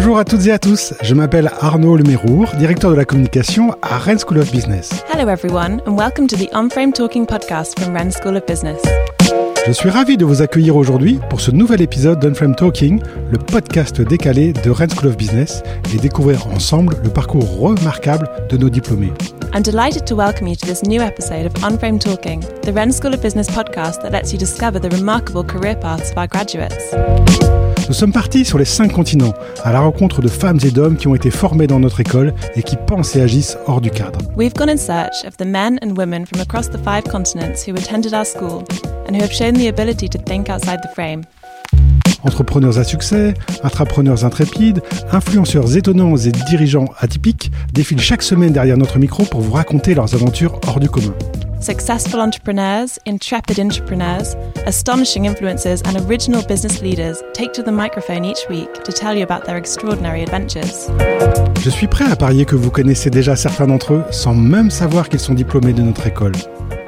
Bonjour à toutes et à tous, je m'appelle Arnaud Lemérour, directeur de la communication à Rennes School of Business. Hello everyone and welcome to the On-Frame Talking podcast from Rennes School of Business. Je suis ravi de vous accueillir aujourd'hui pour ce nouvel épisode d'Unframe Talking, le podcast décalé de Rennes School of Business et découvrir ensemble le parcours remarquable de nos diplômés. I'm delighted to welcome you to this new episode of On-Frame Talking, the Rennes School of Business podcast that lets you discover the remarkable career paths of our graduates. Nous sommes partis sur les cinq continents, à la rencontre de femmes et d'hommes qui ont été formés dans notre école et qui pensent et agissent hors du cadre. We've gone in search of the men and women from across the five continents who attended our school and who have shown the ability to think outside the frame. Entrepreneurs à succès, intrapreneurs intrépides, influenceurs étonnants et dirigeants atypiques défilent chaque semaine derrière notre micro pour vous raconter leurs aventures hors du commun. Successful entrepreneurs, intrepid entrepreneurs, astonishing influencers, and original business leaders take to the microphone each week to tell you about their extraordinary adventures. Je suis prêt à parier que vous connaissez déjà certains d'entre eux sans même savoir qu'ils sont diplômés de notre école.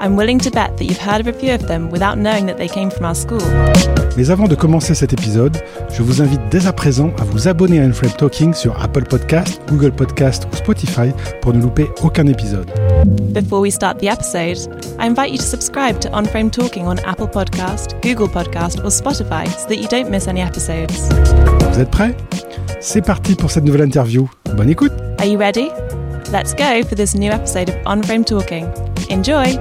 I'm willing to bet that you've heard of a few of them without knowing that they came from our school. Mais avant de commencer cet épisode, je vous invite dès à présent à vous abonner à Unframe Talking sur Apple Podcast, Google Podcast ou Spotify pour ne louper aucun épisode. Before we start the episode, I invite you to subscribe to On Frame Talking on Apple Podcast, Google Podcast, or Spotify so that you don't miss any episodes. Vous êtes prêts? C'est parti pour cette nouvelle interview. Bonne écoute Are you ready? Let's go for this new episode of On Frame Talking. Enjoy!